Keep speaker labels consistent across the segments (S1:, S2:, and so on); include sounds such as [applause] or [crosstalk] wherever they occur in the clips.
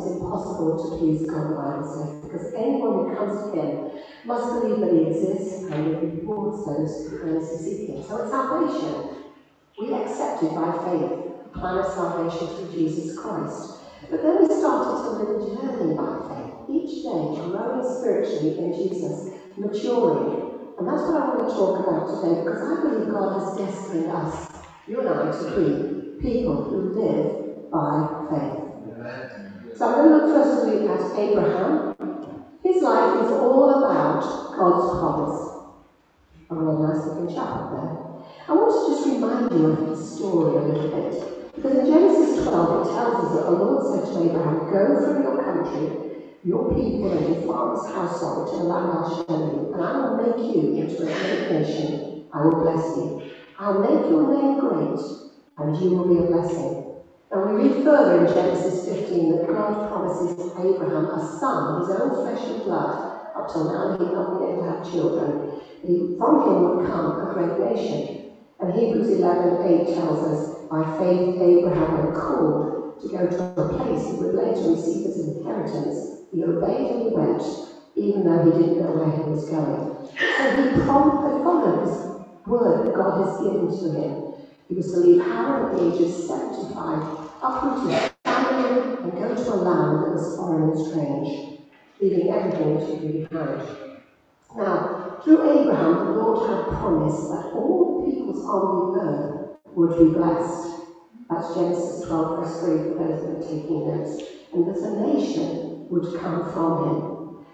S1: is impossible to please God, by says, because anyone who comes to him must believe that he exists and that he rewards those who earnestly seek him. So it's salvation. We accept it by faith, the plan of salvation through Jesus Christ. But then we started to live a journey by faith, each day growing spiritually in Jesus, maturing. And that's what I want to talk about today, because I believe God has destined us, you and I, to be people who live by faith. So I'm going to look firstly at Abraham. His life is all about God's promise. A really nice looking chap up there. I want to just remind you of his story a little bit. Because in Genesis 12, it tells us that the Lord said to Abraham, Go from your country, your people, and your father's household to the land I'll show you, and I will make you into a great nation. I will bless you. I'll make your name great, and you will be a blessing. And we read further in Genesis 15 that God promises Abraham a son, his own flesh and blood. Up till now, he had not been able to have children. He, from him would come a great nation. And Hebrews 11 8 tells us by faith, Abraham, when called to go to a place he would later receive as inheritance, he obeyed and he went, even though he didn't know where he was going. So he promptly followed this word that God has given to him. He was to leave Haran at the age of 75, his family, and go to a land that was foreign and strange, leaving everything that leave behind. Now, through Abraham, the Lord had promised that all the peoples on the earth would be blessed. That's Genesis 12, verse 3, for those that are taking notes. And that a nation would come from him.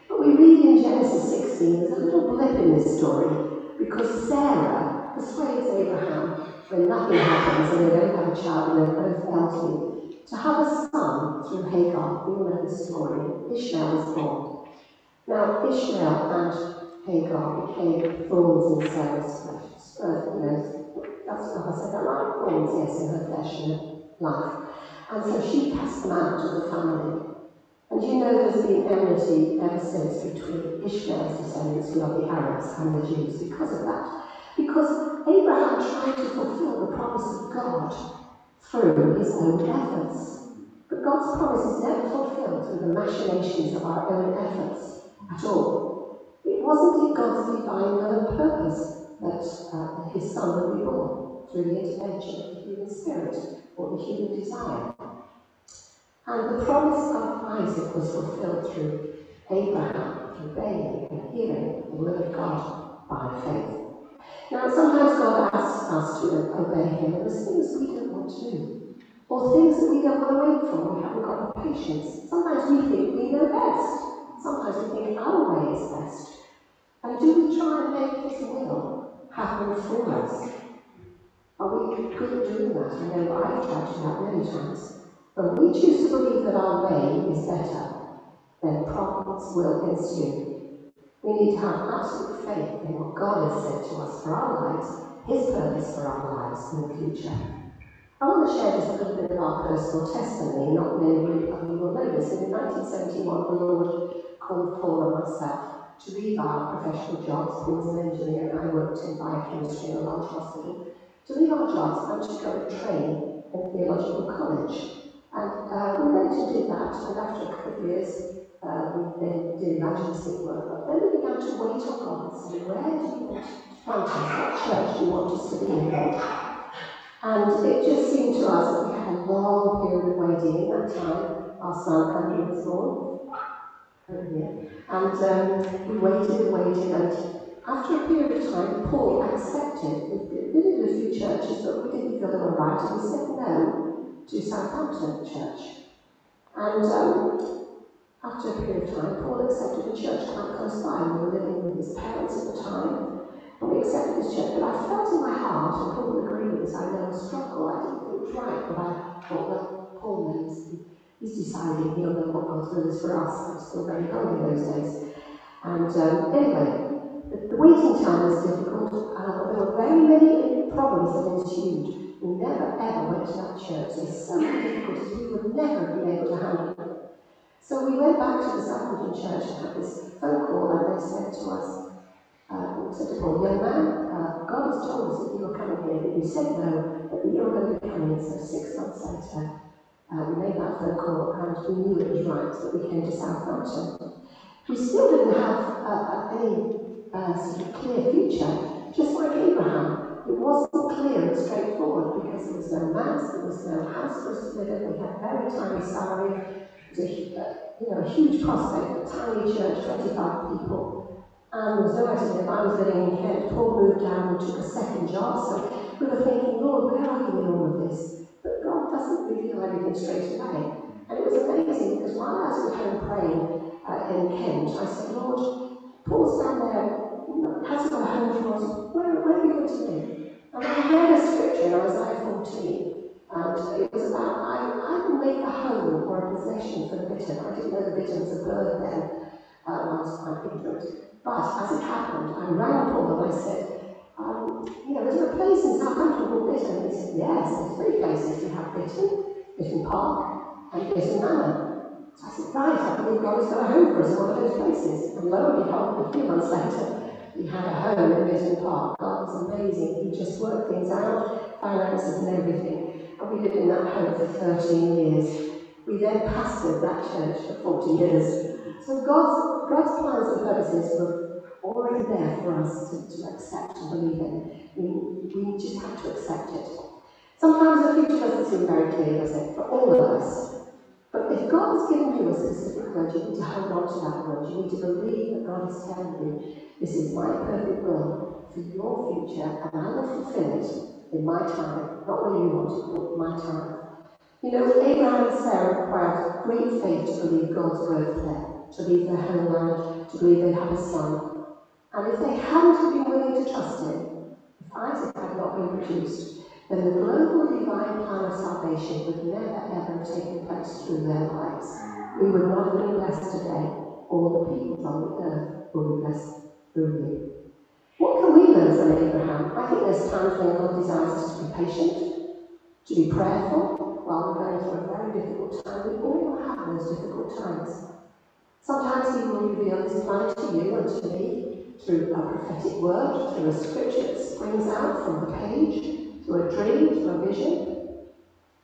S1: But we read in Genesis 16, there's a little blip in this story, because Sarah persuades Abraham when nothing happens and they don't have a child and they're both elderly, to have a son through Hagar. We all know the story. Ishmael was born. Now, Ishmael and Hagar became thorns in Sarah's flesh. Uh, you know, that's what I said, that like thorns, yes, in her flesh and life. And so she cast them out of the family. And you know there's been enmity ever since between Ishmael's descendants, who are the Arabs, and the Jews because of that. Because Abraham tried to fulfill the promise of God through his own efforts. But God's promise is never fulfilled through the machinations of our own efforts at all. It wasn't in God's divine will and purpose that uh, his son would be born through the intervention of the human spirit or the human desire. And the promise of Isaac was fulfilled through Abraham obeying and hearing the word of God by faith. Now, sometimes God asks us to obey Him, and there's things we don't want to do, or things that we don't want to wait for, we haven't got the patience. Sometimes we think we know best. Sometimes we think our way is best. And do we try and make His will happen for us. Are we good at doing that? I know I've tried to do that many times. When we choose to believe that our way is better, then problems will ensue. We need to have absolute faith in what God has said to us for our lives, His purpose for our lives in the future. I want to share just a little bit of our personal testimony. Not many of you will know this. In 1971, the Lord called Paul and myself to leave our professional jobs, Paul was an engineer and I worked in biochemistry in a large hospital, to leave our jobs and to go and train in theological college. And uh, we went and did that, and after a couple of years, uh, we then did evangelistic work. But then we began to wait on God and say, where do you want to plant us? What church do you want us to be in? And it just seemed to us that we had a long period of waiting. In that time, our son Andrew was born. And um, we waited and waited, and after a period of time, Paul accepted. We visited a few churches, but we didn't feel they were right, and we said no to Southampton Church. And um, after a period of time, Paul accepted a church quite close by. We were living with his parents at the time, and we accepted this church. But I felt in my heart, and Paul would agree with this, I know a struggle. I didn't think it was right, but I thought, well, Paul knows he's decided he'll know what God's will is for us. I'm still very young in those days. And um, anyway, the, waiting time was difficult, uh, there were very many problems that ensued. We never ever went to that church. There's so many we would never be able to handle. So we went back to the Southampton church and had this phone call, and they said to us, uh, said to Paul, young man, uh, God has told us that you were coming here, but you said no, but you're going to be coming. So six months later, uh, we made that phone call, and we knew it was right that we came to Southampton. We still didn't have uh, any sort of clear future, just like Abraham. It wasn't clear and straightforward because there was no mass, there was no house for us to live in, we had very tiny salary, it was a, uh, you know, a huge prospect, a tiny church, 25 people. And was no idea if I was living in Kent, Paul moved down and took a second job, so we were thinking, Lord, where are you in all of this? But God doesn't reveal everything straight away. And it was amazing because while I was at home praying uh, in Kent, I said, Lord, Paul's down there, has got a home for us. Where, where are you going to live? And I read a scripture in Isaiah 14, and it was about, I, I will make a home or a possession for the bittern. I didn't know the bittern was a bird then, uh, I was quite ignorant. But as it happened, I rang Paul and I said, um, you know, is there a place in Southampton called Bitterne? And he said, yes, there's three places. You have Bitterne, Bitterne Park, and Bitterne Manor. So I said, right, I believe God has got a home for us in one of those places. And lo and behold, a few months later, we had a home in Bitterne Park. God was amazing. He just worked things out, finances and everything. And we lived in that home for 13 years. We then pastored that church for 40 years. So God's, God's plans and purposes were already there for us to, to accept and believe in. We, we just have to accept it. Sometimes the future doesn't seem very clear, does it, for all of us. But if God has given you a specific word, you need to hold on to that word. You need to believe that God is telling you, this is my perfect will for your future, and I will fulfill it in my time, not when you want but my time. You know, Abraham and Sarah required great faith to believe God's word for them, to leave their homeland, to believe they'd have a son, and if they hadn't been willing to trust him, if Isaac had not been produced, then the global divine plan of salvation would never ever have taken place through their lives. We would not have been blessed today. All the peoples on the earth will be blessed through you. What can we learn from Abraham? I think there's times when God desires us to be patient, to be prayerful while we're going through a very difficult time. We all have those difficult times. Sometimes He will reveal His plan to you and to me through a prophetic word, through a scripture that springs out from the page, through a dream, through a vision.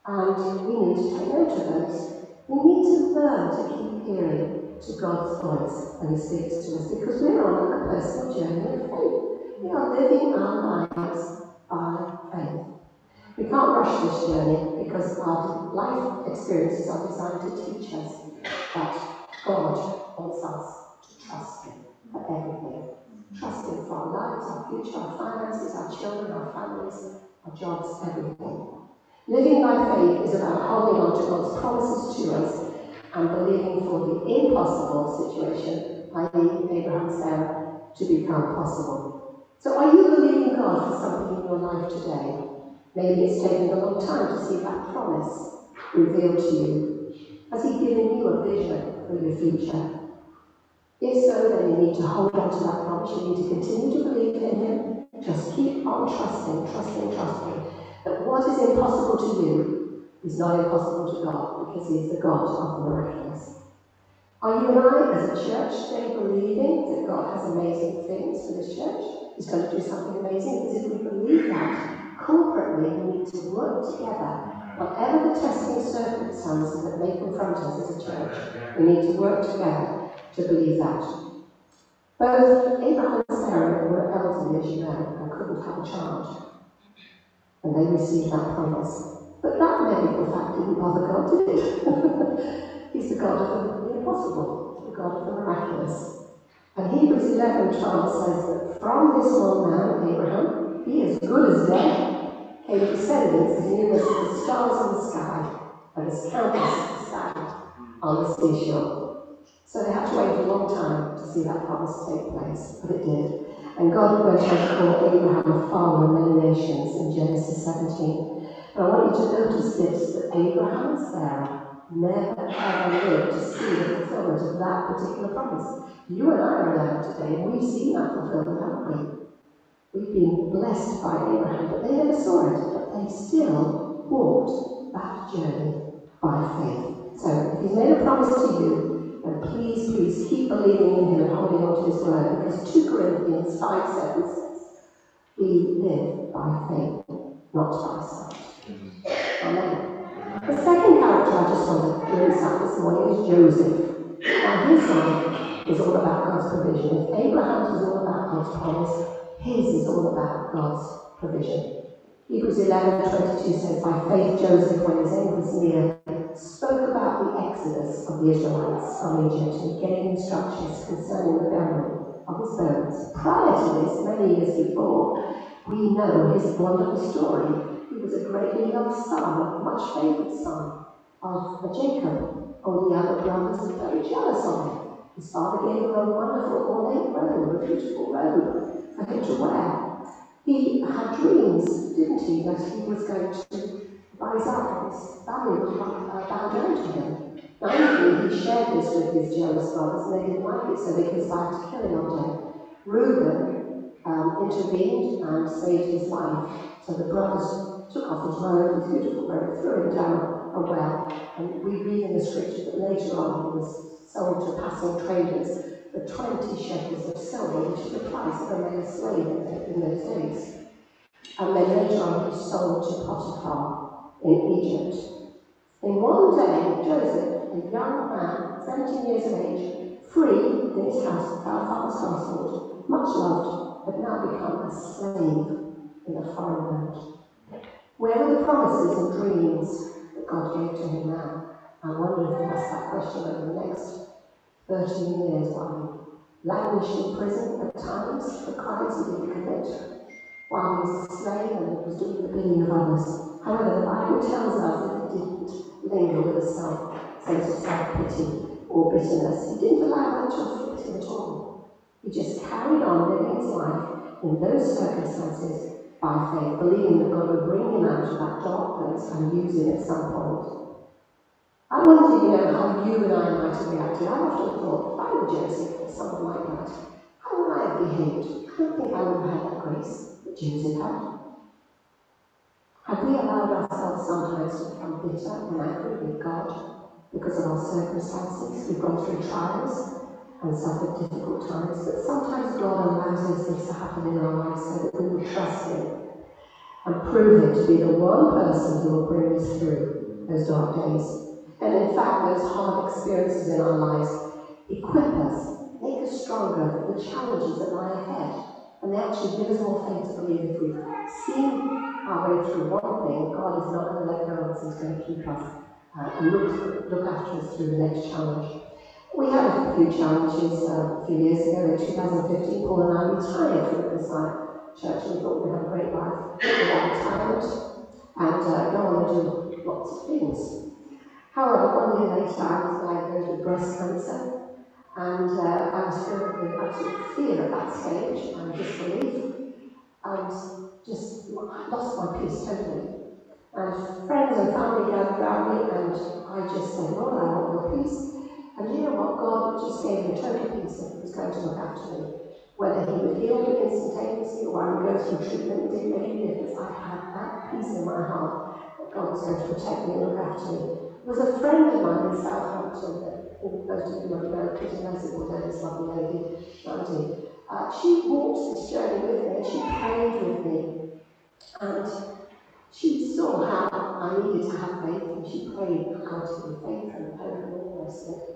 S1: And we need to take note of those. We need to learn to keep hearing to God's voice when He speaks to us because we're on a personal journey of faith. We are living our lives by faith. We can't rush this journey because our life experiences are designed to teach us that God wants us to trust Him for everything trusting for our lives, our future, our finances, our children, our families, our jobs, everything. Living by faith is about holding on to God's promises to us and believing for the impossible situation, i.e., Abraham Sarah, to become possible. So, are you believing God for something in your life today? Maybe it's taken a long time to see that promise revealed to you. Has He given you a vision for your future? If so, then you need to hold on to that promise. You need to continue to believe in Him. Just keep on trusting, trusting, trusting that what is impossible to you is not impossible to God because He is the God of the miraculous. Are you and I, as a church, today believing that God has amazing things for this church? He's going to do something amazing? Because if we believe that, corporately, we need to work together. Whatever the testing circumstances that may confront us as a church, we need to work together to believe that. Both Abraham and Sarah were elderly, as you know, and couldn't have a child. And they received that promise. But that medical fact didn't bother God, [laughs] did it? He's the God of the impossible, the God of the miraculous. And Hebrews 11 12 says that from this one man, Abraham, he as good as dead, came descendants as numerous as the stars in the sky and as countless as the sand on the seashore. So they had to wait a long time to see that promise take place, but it did. And God went on to call Abraham a father of many nations in Genesis 17. But I want you to notice this, that Abraham and Sarah never ever lived to see the fulfillment of that particular promise. You and I are alive today, and we've seen that fulfillment, haven't we? We've been blessed by Abraham, but they never saw it, but they still walked that journey by faith. So if he's made a promise to you, and please, please keep believing in him and holding on to his word because 2 Corinthians 5 says, We live by faith, not by sight. The second character I just want to glimpse at this morning is Joseph. Now, his life is all about God's provision. If Abraham's was all about God's promise, his is all about God's provision. Hebrews 11 22 says, By faith Joseph, when his end was near, spoke about the exodus of the Israelites from Egypt and gave instructions concerning the burial of his bones. Prior to this, many years before, we know his wonderful story. Was a greatly loved son, a much favoured son of Jacob. All the other brothers were very jealous of him. His father gave him a wonderful ornate robe, a beautiful robe for him to wear. He had dreams, didn't he, that he was going to rise up and his family would uh, bow down to him. Naively, he shared this with his jealous brothers and they didn't like it, so they conspired to kill him day. Reuben um, intervened and saved his life. So the brothers took off his robe, his beautiful robe, threw him down a well. And we read in the scripture that later on he was sold to passing traders for 20 shekels of silver, which is the price of a male slave in those days. And then later on he was sold to Potiphar in Egypt. In one day, Joseph, a young man, 17 years of age, free in his house, our father's household, much loved, had now become a slave in a foreign land. Where were the promises and dreams that God gave to him now? I wonder if we ask that question over the next 13 years while he languished in prison at times for crimes he didn't commit, while he was a slave and was doing the bidding of others. However, the Bible tells us that he didn't linger with a self, sense of self-pity or bitterness. He didn't allow that to afflict him at all. He just carried on living his life in those circumstances by faith, believing that God would bring him out of that dark place and use him at some point. I wonder, you know, how you and I might have reacted. I often thought, if I were Joseph or someone like that, how would I have behaved? I don't think I would have had that grace that Joseph had. Have we allowed ourselves sometimes to become bitter and angry with God because of our circumstances? We've gone through trials and suffered difficult times, but sometimes God allows those things to happen in our lives so that we will trust Him and prove Him to be the one person who will bring us through those dark days. And in fact, those hard experiences in our lives equip us, make us stronger for the challenges that lie ahead. And they actually give us more faith to believe if we've seen our way through one thing, God is not going to let go of us, He's going to keep us uh, and look, look after us through the next challenge. We had a few challenges uh, a few years ago in 2015. Paul and I retired from the Messiah Church and thought we'd have a great life without retirement and uh, go on and do lots of things. However, one year later, I was diagnosed with breast cancer, and uh, I was filled with absolute fear at that stage and disbelief, and just lost my peace totally. And friends and family gathered around me, and I just said, Lord, I want your peace. And you know what? God just gave me total peace that He was going to look after me. Whether He would heal me instantaneously or I would go through treatment, it didn't make any difference. I had that peace in my heart that God was going to protect me and look after me. There was a friend of mine in Southampton that most of you might know, Kitty Merciful this lovely lady, Mandy. Uh, she walked this journey with me and she prayed with me. And she saw how I needed to have faith and she prayed God to be faith and hope and all the rest of it.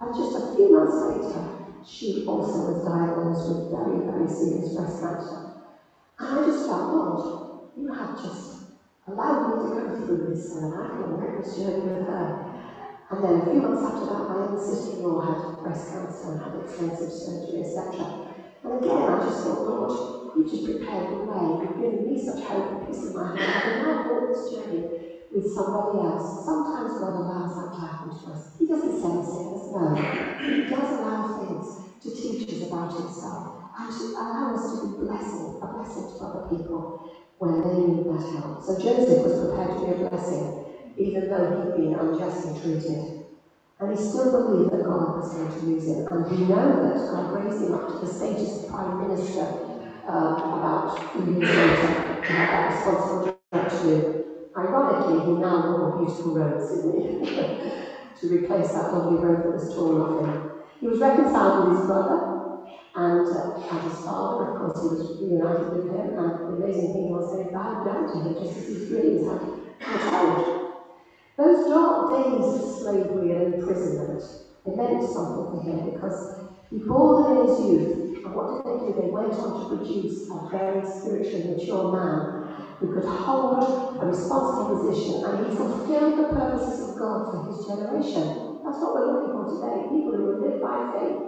S1: And just a few months later, she also was diagnosed with very, very serious breast cancer. And I just felt, Lord, you have just allowed me to go through this and I can work this journey with her. And then a few months after that, my own sister-in-law had breast cancer and had extensive surgery, etc. And again, I just thought, Lord, you just prepared the way. You've given me such hope and peace in my heart. I can now walk this journey with somebody else. Sometimes God allows that to happen to us. He doesn't send sickness, no. He does allow things to teach us about himself and to allow us to be blessing, a blessing to other people when they need that help. So Joseph was prepared to be a blessing, even though he'd been unjustly treated. And he still believed that God was going to use him. And we know that God raised him up to the status of Prime Minister um, about few years later. He had that responsible job to do. Ironically, he now wore beautiful robes, didn't he? [laughs] to replace that lovely robe that was torn off him. He was reconciled with his brother, and uh, as his father, of course, he was reunited with him, and the amazing thing was they bowed down to him just as his dreams had foretold. Those dark days of slavery and imprisonment, they meant something for him because he bore them in his youth. And what did they do? They went on to produce a very spiritually mature man who could hold a responsible position and he fulfilled the purposes of God for his generation. That's what we're looking for today. People who will live by faith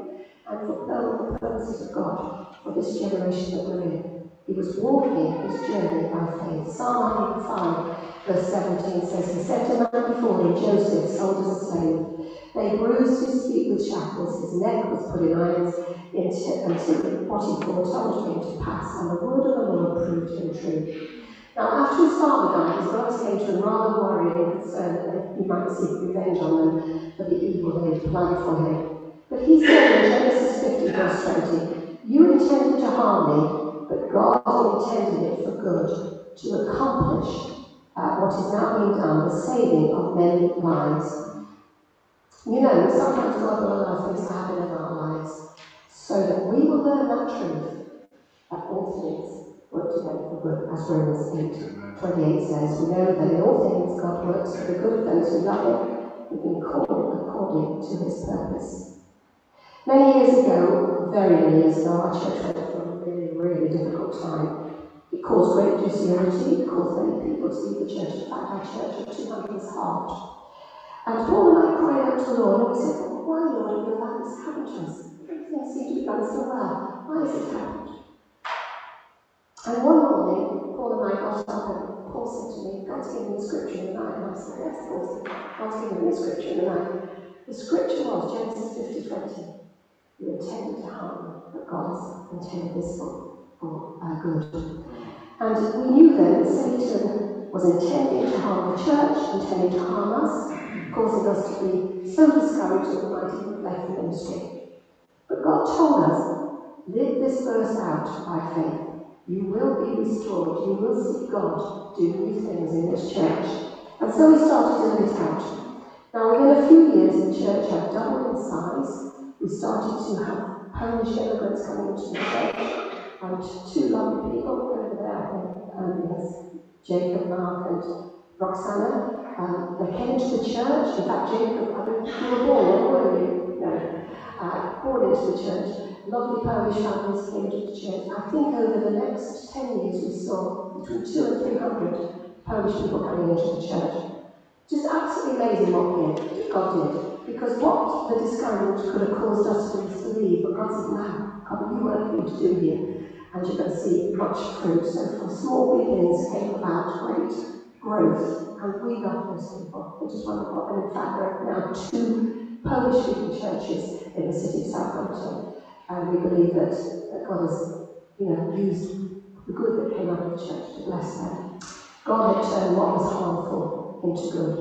S1: and fulfill the purposes of God for this generation that we're in. He was walking his journey by faith. Psalm 105, verse 17 says, He said to man before him, Joseph, sold as a slave. They bruised his feet with shackles, his neck was put in irons until what he foretold came to pass, and the word of the Lord proved him true. Now, after his father died, his brothers came to him rather worried and concerned that he might seek revenge on them for the evil they had planned for him. But he said in Genesis 50, verse 20, You intended to harm me, but God intended it for good, to accomplish uh, what is now being done, the saving of many lives. You know, sometimes God will allow things to happen in our lives so that we will learn that truth that all things work together for good, as Romans 8 28 says. We know that in all things God works for the good of those who love Him, who've been called according to His purpose. Many years ago, very many years ago, our church went through a really, really difficult time. It caused great disunity, it caused many people to leave the church. In fact, our church of 200 was halved. And Paul and I cried out to the Lord, and we said, well, Why, Lord, have you allowed this to happen to us? Everything seems to be going so well. Why has it happened? And one morning, Paul and I got up, and Paul said to me, God's given me a scripture in the night. And I said, Yes, Paul, God's given me scripture in the night. The scripture was Genesis 50 20. You intended to harm, but God has intended this for, for uh, good. And we knew then that Satan was intending to harm the church, intending to harm us, causing us to be so discouraged that we might even left the ministry. But God told us, live this verse out by faith. You will be restored. You will see God do new things in this church. And so we started to live it out. Now, within a few years, the church had doubled in size. We started to have Polish immigrants coming into the church, and two lovely people over there, um, yes, Jacob, Mark, and Roxana. Um, they came to the church. In fact, Jacob, I you were born, where were you? No. Born into the church. Lovely Polish families came into the church. I think over the next 10 years we saw between two and 300 Polish people coming into the church. Just absolutely amazing what God did. Because what the discouragement could have caused us to leave, but God said, no, God, you work you to do here. And going to see much fruit. So from small beginnings came about great growth. And we love those people. They just wonderful. And in fact, there now two Polish speaking churches in the city of Southampton. And we believe that, that God has you know, used the good that came out of the church to bless them. God had turned what was harmful into good.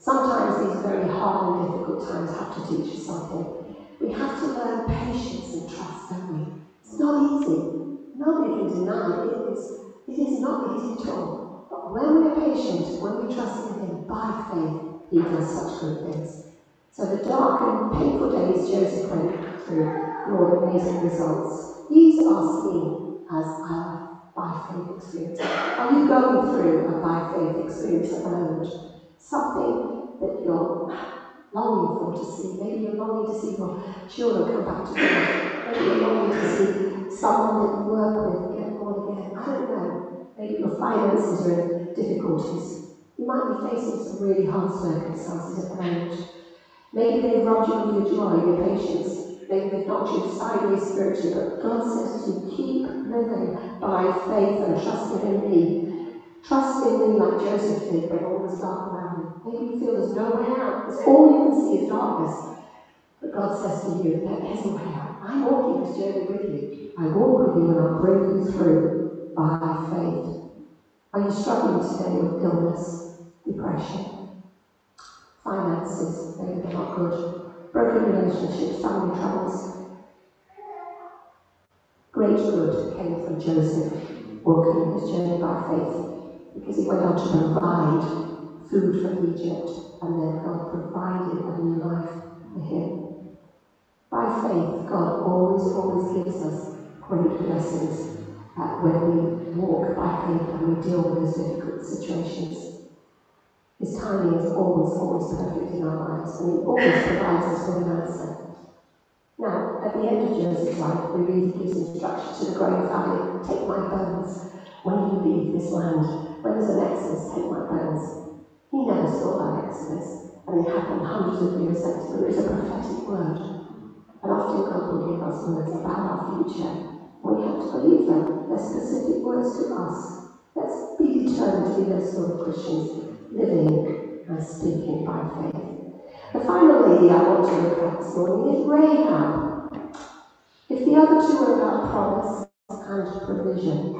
S1: Sometimes these very hard and difficult times have to teach us something. We have to learn patience and trust, don't we? It's not easy. Nobody can deny it is. It is not easy at all. But when we're patient, when we trust in Him by faith, He does such good things. So the dark and painful days Joseph went through brought amazing results. These are seen as our by faith experience? Are you going through a by faith experience at the moment? Something that you're longing for to see. Maybe you're longing to see your children come back to God. Maybe you're longing to see someone that you work with and get born again. I don't know. Maybe your finances are in difficulties. You might be facing some really hard circumstances at the moment. Maybe they've robbed you of your joy, your patience, Maybe they've knocked you sideways spiritually, but God says to keep living by faith and trusting in me. Trust in me like Joseph did when all was dark around him. Maybe you feel there's no way out, because all you can see is darkness. But God says to you, there is a way out. I'm walking this journey with you. I walk with you and I'll bring you through by faith. Are you struggling today with illness, depression, finances? They're not good broken relationships, family troubles. Great good came from Joseph walking his journey by faith because he went on to provide food for Egypt and then God provided a new life for him. By faith, God always, always gives us great blessings uh, when we walk by faith and we deal with those difficult situations. His His timing is always, always perfect in our lives, and He always provides us with an answer. Now, at the end of Joseph's life, we read he gives instruction to the growing family, take my bones. When you leave this land, when there's an exodus, take my bones. He never saw that exodus, and it happened hundreds of years later, but it is a prophetic word. And often God will give us words about our future. We have to believe them. They're specific words to us. Let's be determined to be those sort of Christians, living and speaking by faith. The final lady I want to look at this morning is Rahab. If the other two are about promise and provision,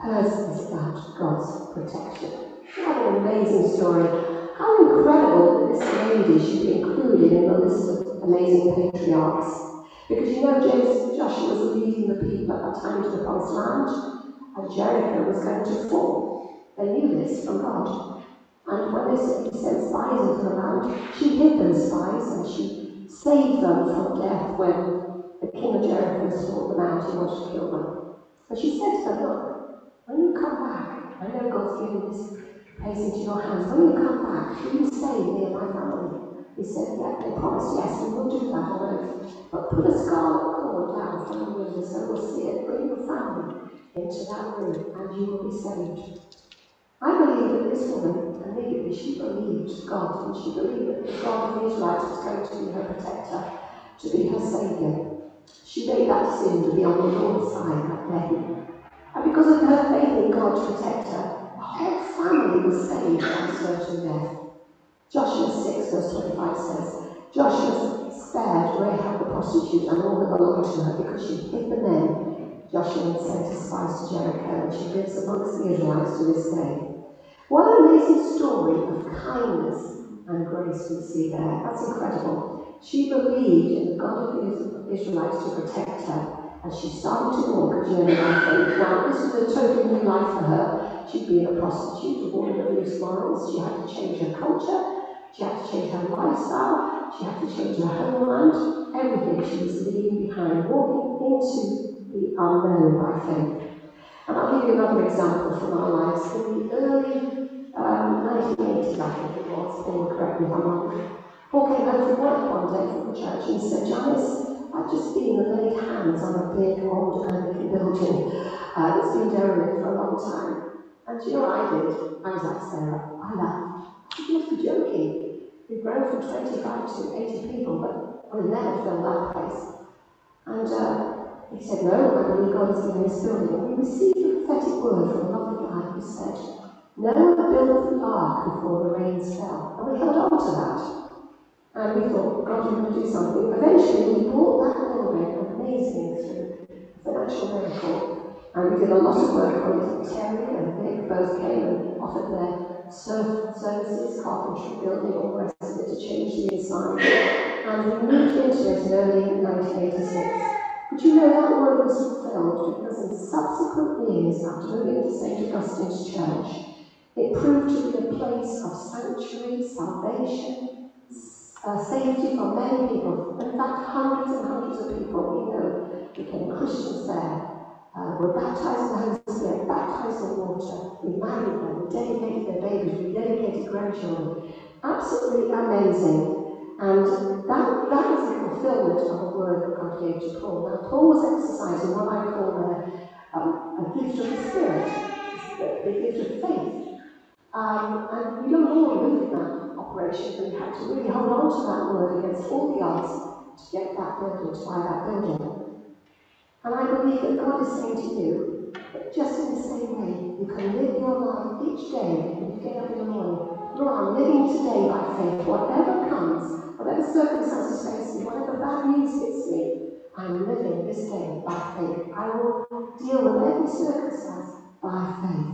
S1: hers is about God's protection. What an amazing story. How incredible that this lady should be included in the list of amazing patriarchs. Because you know, James, Joshua was leading the people at that time to the promised land, and Jericho was going to fall. They knew this from God. And when they sent spies into the land, she hid those spies and she saved them from death when the king of Jericho sought them out and wanted to kill them. And she said to them, Look, when you come back, I know God's given this place into your hands. When you come back, will you stay near my family? He said, Yeah, they promised, yes, we will do that on. But put a scarlet cord down from the window so we'll see it. Bring your family into that room and you will be saved. I believe that this woman, immediately, she believed God, and she believed that the God of the Israelites was going to be her protector, to be her saviour. She made that decision to be on the Lord's side that day. And because of her faith in God to protect her, the whole family was saved from certain death. Joshua 6, verse 25 says, Joshua spared Rahab the prostitute and all that belonged to her because she hid the men Joshua sent his spies to Jericho, and she lives amongst the Israelites to this day. What an amazing story of kindness and grace we see there. That's incredible. She believed in the God of the Israelites to protect her, and she started to walk a journey by faith. Now, this was a totally new life for her. She'd been a prostitute, a woman of loose morals. She had to change her culture. She had to change her lifestyle. She had to change her homeland. Everything she was leaving behind, walking into the unknown by faith. And I'll give you another example from our lives. In the early um, 1980s, I think it was, Paul correct me if I'm wrong, Paul came home from work one day from the church and said, Janice, I've just been and laid hands on a big old Anglican building uh, that's been derelict for a long time. And you know what I did? I was like Sarah, I laughed. I must be joking. We've grown from 25 to 80 people, but we'll never fill that place. And uh, he said, No, I believe God has given this building. We received a prophetic word from a lovely guy who said, Noah built the ark before the rains fell. And we held on to that. And we thought, God, you're going to do something. Eventually, we bought that building amazing through financial miracle. And we did a lot of work on it. Terry and Nick both came and offered their services, carpentry, building, all the rest of it to change the inside. And we moved into it in early 1986. But you know that word was fulfilled because in subsequent years, after moving to St. Augustine's Church, it proved to be a place of sanctuary, salvation, uh, safety for many people. In fact, hundreds and hundreds of people we know became Christians there. Uh, were baptized in the Holy Spirit, baptized in water. We married them, we dedicated their babies, we dedicated grandchildren. Absolutely amazing. And that, that was the fulfillment of the word that God gave to Paul. Now, Paul was exercising what I call a, um, a gift of the Spirit, the, gift of faith. Um, and we don't all in that operation, but we had to really hold on to that word against all the odds to get that building, to buy that building. And I believe that God is saying to you that just in the same way, you can live your life each day when you get up in the morning. Lord, I'm living today by faith, whatever comes. Whatever circumstances face me, whatever bad news hits me, I'm living this day by faith. I will deal with every circumstance by faith.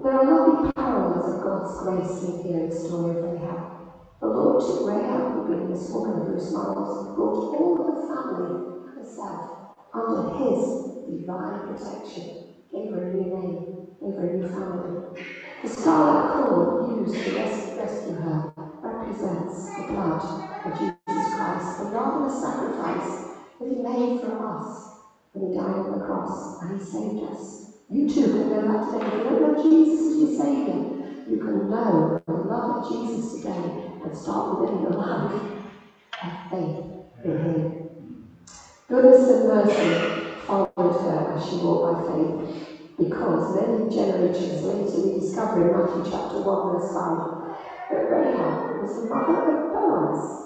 S1: There are lovely parallels of God's grace in here in the story of Rahab. The Lord took Rahab, who being woman of loose morals, brought all of the family and herself under his divine protection, gave her a new name, gave her a new family. The scarlet cord used to rescue her represents the blood of Jesus Christ, the a sacrifice that he made for us when he died on the cross and he saved us. You too can know that today. If you don't know Jesus as your Saviour, you can know the love of Jesus today and start living a life of faith in Him. Goodness and mercy followed her as she walked by faith, because many generations later we discover in Matthew chapter 1, verse 5, that Rahab the mother of Boaz.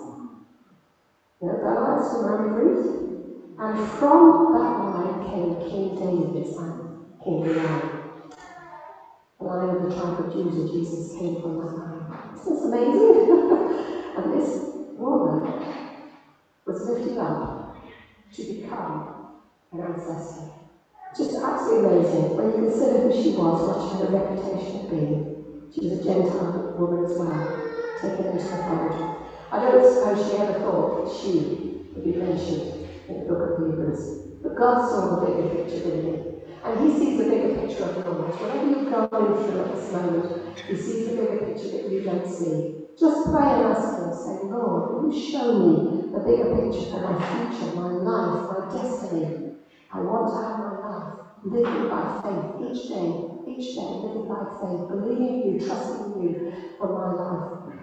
S1: You know, Boaz married Ruth. And from that line came King David's son, King Uriah. The line of the tribe of Judah, Jesus came from that line. Isn't this amazing? [laughs] and this woman was lifted up to become an ancestor. Just absolutely amazing when you consider who she was, what a reputation being. She was a Gentile woman as well, taken into. I don't suppose she ever thought that she would be mentioned in the book of Hebrews. But God saw the bigger picture, didn't he? And he sees the bigger picture of your life. Whatever you're going through at this moment, he sees the bigger picture that you don't see. Just pray and ask him, say, Lord, will you show me the bigger picture for my future, my life, my destiny? I want to have my life living by faith each day, each day, living by faith, believing you, trusting you for my life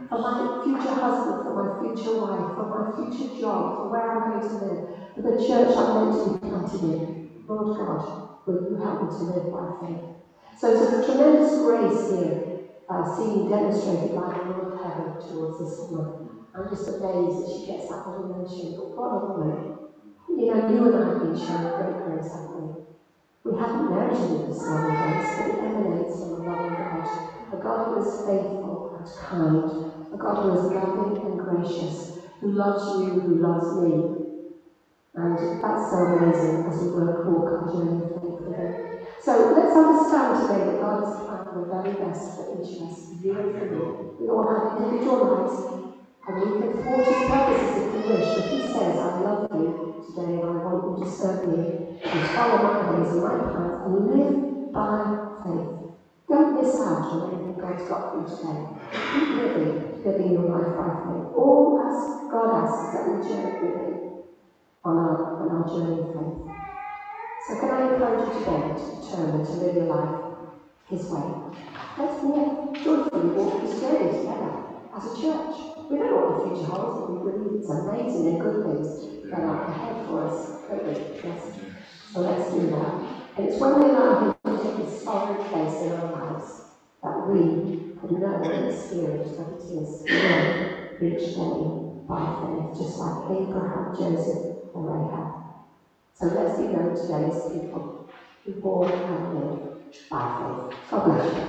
S1: for my future husband, for my future wife, for my future job, for where I'm going to live, for the church I'm going to be planted in. Lord God, will you help me to live by faith? So there's a tremendous grace here uh, seen demonstrated by the Lord of heaven towards this woman. I'm just amazed that she gets that little mention. But what a woman. You know, you and I have been shown great grace, haven't we? We haven't merited this loving grace, but it emanates from a loving God. A God who is faithful and kind, a God who is loving and gracious, who loves you, who loves me. And that's so amazing as we work walk our journey of faith with So let's understand today that God has planned the very best for each of us, you and for me. We all have individual lives, and we can thwart His purposes if we wish. But He says, I love you today, and I want you to serve me, and follow my ways and my plans, and live by faith. Don't miss out on anything God's got for you today. Keep living, living your life by faith. All as God asks that we journey with Him on our, on our journey of faith. So can I encourage you today to determine to live your life His way? Let's walk joyfully walk this journey together as a church. We know what the future holds, but we believe it's amazing and good things that are ahead for us. Yes. So let's do that. And it's when we allow Him to take His sovereign place in our lives that we can know and experience what it is to live each day by faith, just like Abraham, Joseph, and Rahab. So let's be known today as people who walk and live by faith. God bless you.